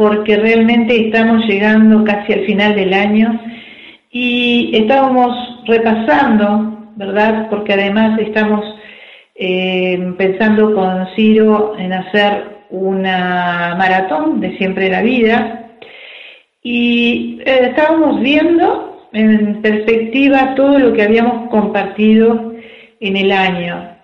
Porque realmente estamos llegando casi al final del año y estábamos repasando, ¿verdad? Porque además estamos eh, pensando con Ciro en hacer una maratón de siempre la vida y eh, estábamos viendo en perspectiva todo lo que habíamos compartido en el año.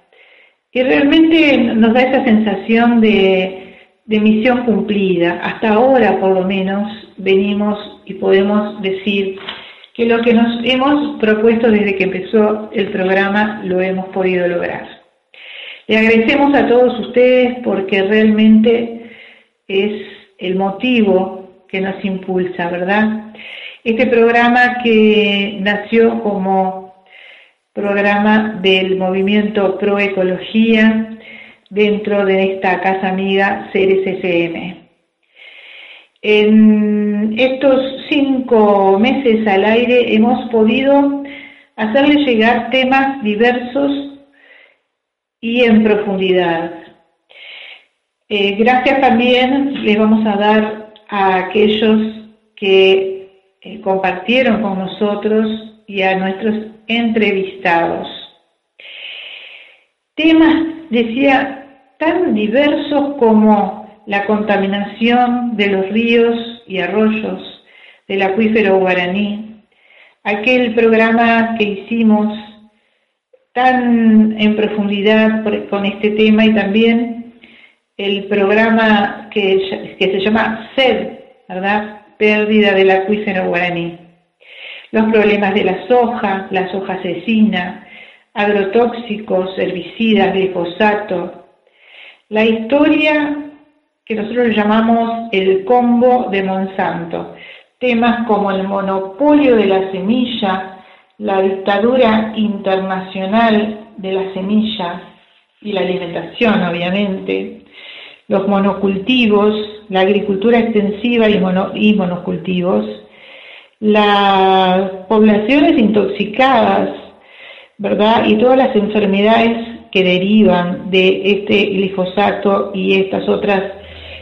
Y realmente nos da esa sensación de, de misión cumplida. Hasta ahora, por lo menos, venimos y podemos decir que lo que nos hemos propuesto desde que empezó el programa lo hemos podido lograr. Le agradecemos a todos ustedes porque realmente es el motivo que nos impulsa, ¿verdad? Este programa que nació como programa del movimiento Proecología dentro de esta casa amiga CRCCM. En estos cinco meses al aire hemos podido hacerle llegar temas diversos y en profundidad. Eh, gracias también le vamos a dar a aquellos que eh, compartieron con nosotros y a nuestros entrevistados. Temas, decía, tan diversos como la contaminación de los ríos y arroyos del acuífero guaraní, aquel programa que hicimos tan en profundidad con este tema y también el programa que, que se llama SED, ¿verdad? Pérdida del acuífero guaraní. Los problemas de la soja, la soja asesina, agrotóxicos, herbicidas, glifosato. La historia que nosotros llamamos el combo de Monsanto. Temas como el monopolio de la semilla, la dictadura internacional de la semilla y la alimentación, obviamente, los monocultivos, la agricultura extensiva y, monocultivos, las poblaciones intoxicadas, ¿verdad? Y todas las enfermedades que derivan de este glifosato y estas otras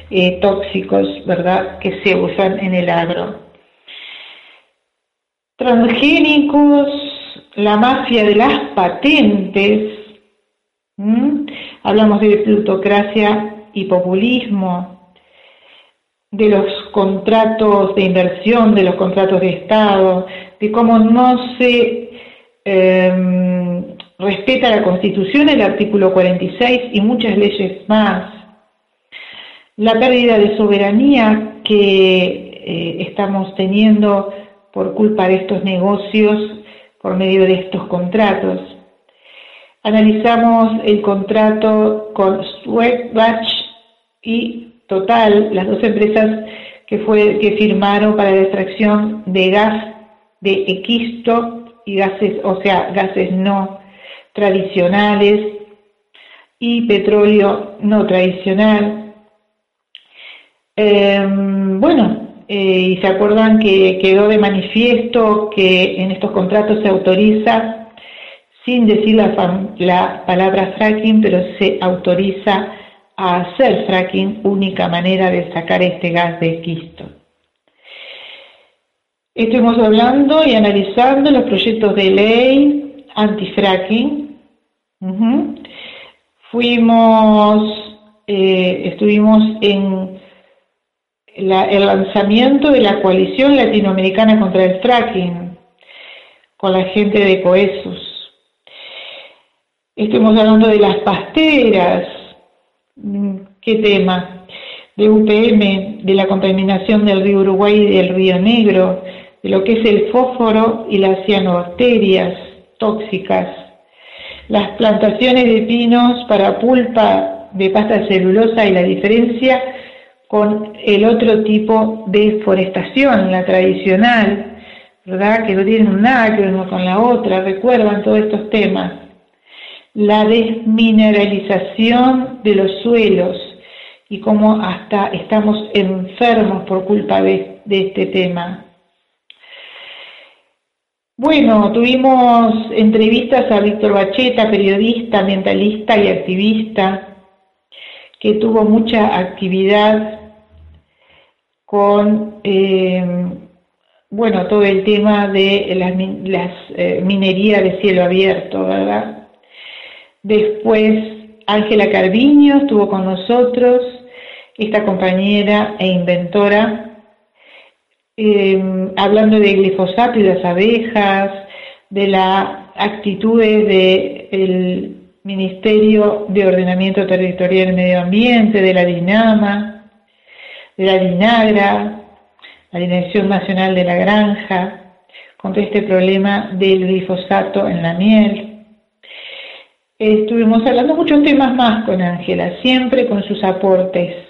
eh, tóxicos, ¿verdad? Que se usan en el agro transgénicos, la mafia de las patentes, hablamos de plutocracia y populismo, de los contratos de inversión, de los contratos de Estado, de cómo no se em, respeta la Constitución, el artículo 46 y muchas leyes más, la pérdida de soberanía que eh, estamos teniendo por culpa de estos negocios, por medio de estos contratos. Analizamos el contrato con Swedbatch y Total, las dos empresas que, fue, que firmaron para la extracción de gas de equisto y gases, o sea, gases no tradicionales y petróleo no tradicional. Em, bueno, eh, y se acuerdan que quedó de manifiesto que en estos contratos se autoriza, sin decir la, palabra fracking, pero se autoriza a hacer fracking, única manera de sacar este gas de quisto. Estuvimos hablando y analizando los proyectos de ley anti-fracking. Fuimos, eh, estuvimos en el lanzamiento de la coalición latinoamericana contra el fracking con la gente de Coesus. Estuvimos hablando de las pasteras, mm, ¿qué tema? De UPM, de la contaminación del río Uruguay y del río Negro, de lo que es el fósforo y las cianobacterias tóxicas, las plantaciones de pinos para pulpa de pasta celulosa y la diferencia con el otro tipo de forestación, la tradicional, ¿verdad? Que no tienen nada que ver con la otra, recuerdan todos estos temas. La desmineralización de los suelos y cómo hasta estamos enfermos por culpa de, de este tema. Bueno, tuvimos entrevistas a Víctor Bacheta, periodista, ambientalista y activista, que tuvo mucha actividad con, eh, bueno, todo el tema de las, las eh, minería de cielo abierto, ¿verdad? Después, Ángela Carviño estuvo con nosotros, esta compañera e inventora, eh, hablando de glifosato y las abejas, de las actitudes del Ministerio de Ordenamiento Territorial y Medio Ambiente, de la DINAMA, de la DINAGRA, la Dirección Nacional de la Granja, contra este problema del glifosato en la miel. Estuvimos hablando muchos temas más con Ángela, siempre con sus aportes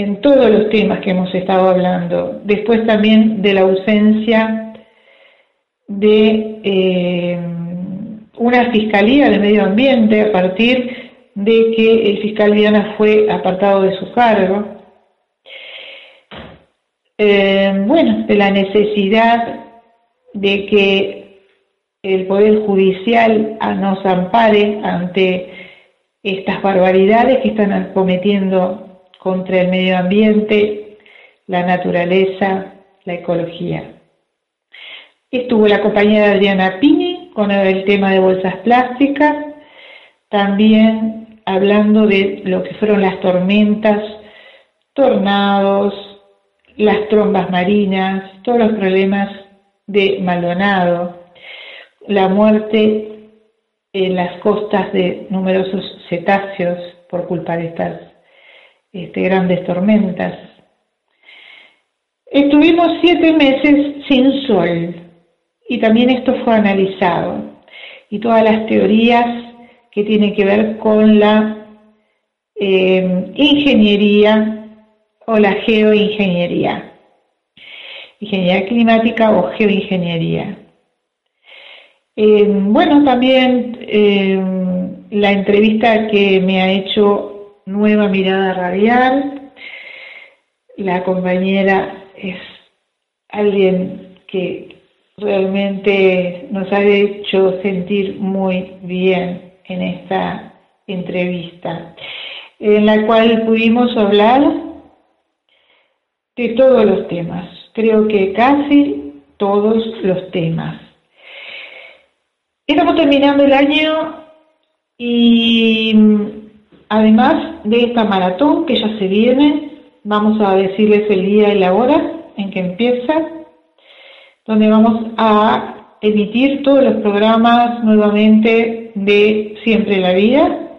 en todos los temas que hemos estado hablando. Después también de la ausencia de eh, una fiscalía de medio ambiente a partir de que el fiscal Viana fue apartado de su cargo. Eh, bueno, de la necesidad de que el Poder Judicial nos ampare ante estas barbaridades que están cometiendo contra el medio ambiente, la naturaleza, la ecología. Estuvo la compañera Adriana Pini con el tema de bolsas plásticas, también hablando de lo que fueron las tormentas, tornados, las trombas marinas, todos los problemas de Maldonado, la muerte en las costas de numerosos cetáceos por culpa de estas este, grandes tormentas. Estuvimos siete meses sin sol y también esto fue analizado y todas las teorías que tienen que ver con la eh, ingeniería o la geoingeniería, ingeniería climática o geoingeniería. Eh, bueno, también eh, la entrevista que me ha hecho Nueva Mirada Radial, la compañera es alguien que realmente nos ha hecho sentir muy bien en esta entrevista, en la cual pudimos hablar de todos los temas, creo que casi todos los temas. Estamos terminando el año y además de esta maratón que ya se viene, vamos a decirles el día y la hora en que empieza, donde vamos a emitir todos los programas nuevamente de Siempre la Vida,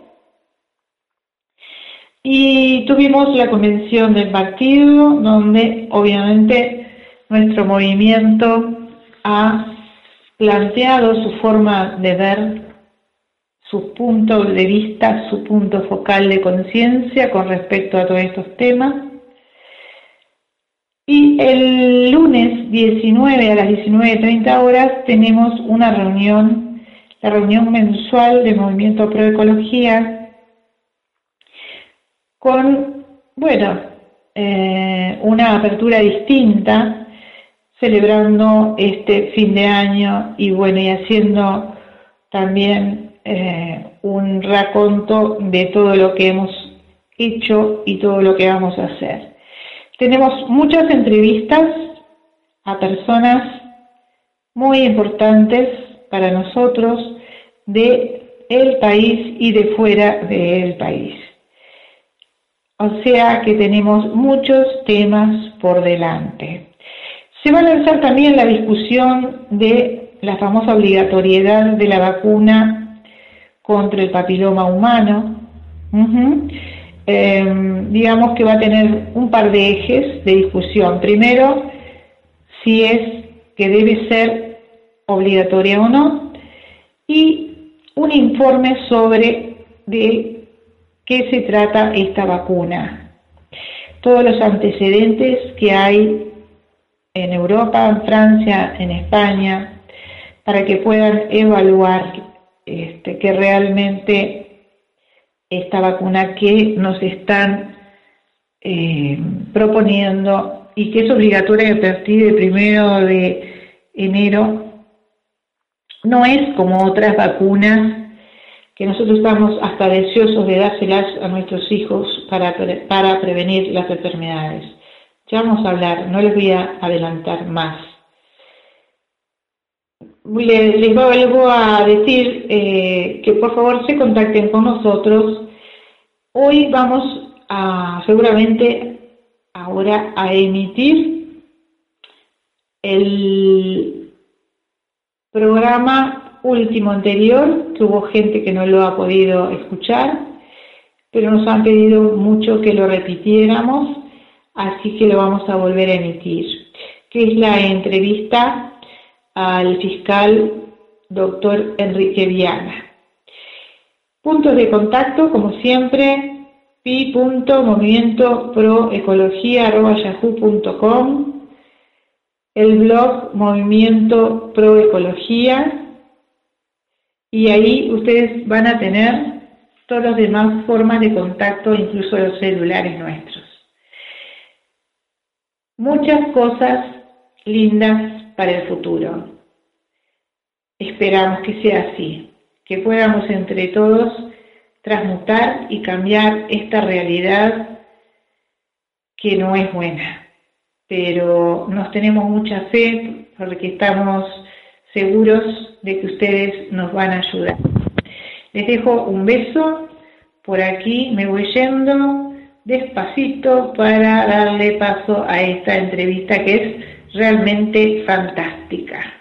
y tuvimos la convención del partido, donde obviamente nuestro movimiento ha planteado su forma de ver, su punto de vista, su punto focal de conciencia con respecto a todos estos temas. Y el lunes 19 a las 19.30 horas tenemos una reunión, la reunión mensual de Movimiento Pro Ecología, con, bueno, eh, una apertura distinta, celebrando este fin de año y bueno, y haciendo también eh, un raconto de todo lo que hemos hecho y todo lo que vamos a hacer. Tenemos muchas entrevistas a personas muy importantes para nosotros de el país y de fuera del país. O sea que tenemos muchos temas por delante. Se va a lanzar también la discusión de la famosa obligatoriedad de la vacuna contra el papiloma humano. Em, digamos que va a tener un par de ejes de discusión. Primero, si es que debe ser obligatoria o no, y un informe sobre de qué se trata esta vacuna. todos los antecedentes que hay en Europa, en Francia, en España, para que puedan evaluar este, que realmente esta vacuna que nos están eh, proponiendo y que es obligatoria a partir del primero de enero, no es como otras vacunas que nosotros estamos hasta deseosos de dárselas a nuestros hijos para, para prevenir las enfermedades. Ya vamos a hablar, no les voy a adelantar más. Les, les vuelvo a decir eh, que por favor se contacten con nosotros. Hoy vamos a seguramente ahora a emitir el programa último anterior, que hubo gente que no lo ha podido escuchar, pero nos han pedido mucho que lo repitiéramos así que lo vamos a volver a emitir, que es la entrevista al fiscal doctor Enrique Viana. Puntos de contacto, como siempre, pi.movimientoproecología.yahoo.com, el blog Movimiento Pro Ecología, y ahí ustedes van a tener todas las demás formas de contacto, incluso los celulares nuestros muchas cosas lindas para el futuro. Esperamos que sea así, que podamos entre todos transmutar y cambiar esta realidad que no es buena, pero nos tenemos mucha fe porque estamos seguros de que ustedes nos van a ayudar. Les dejo un beso, por aquí me voy yendo, despacito para darle paso a esta entrevista que es realmente fantástica.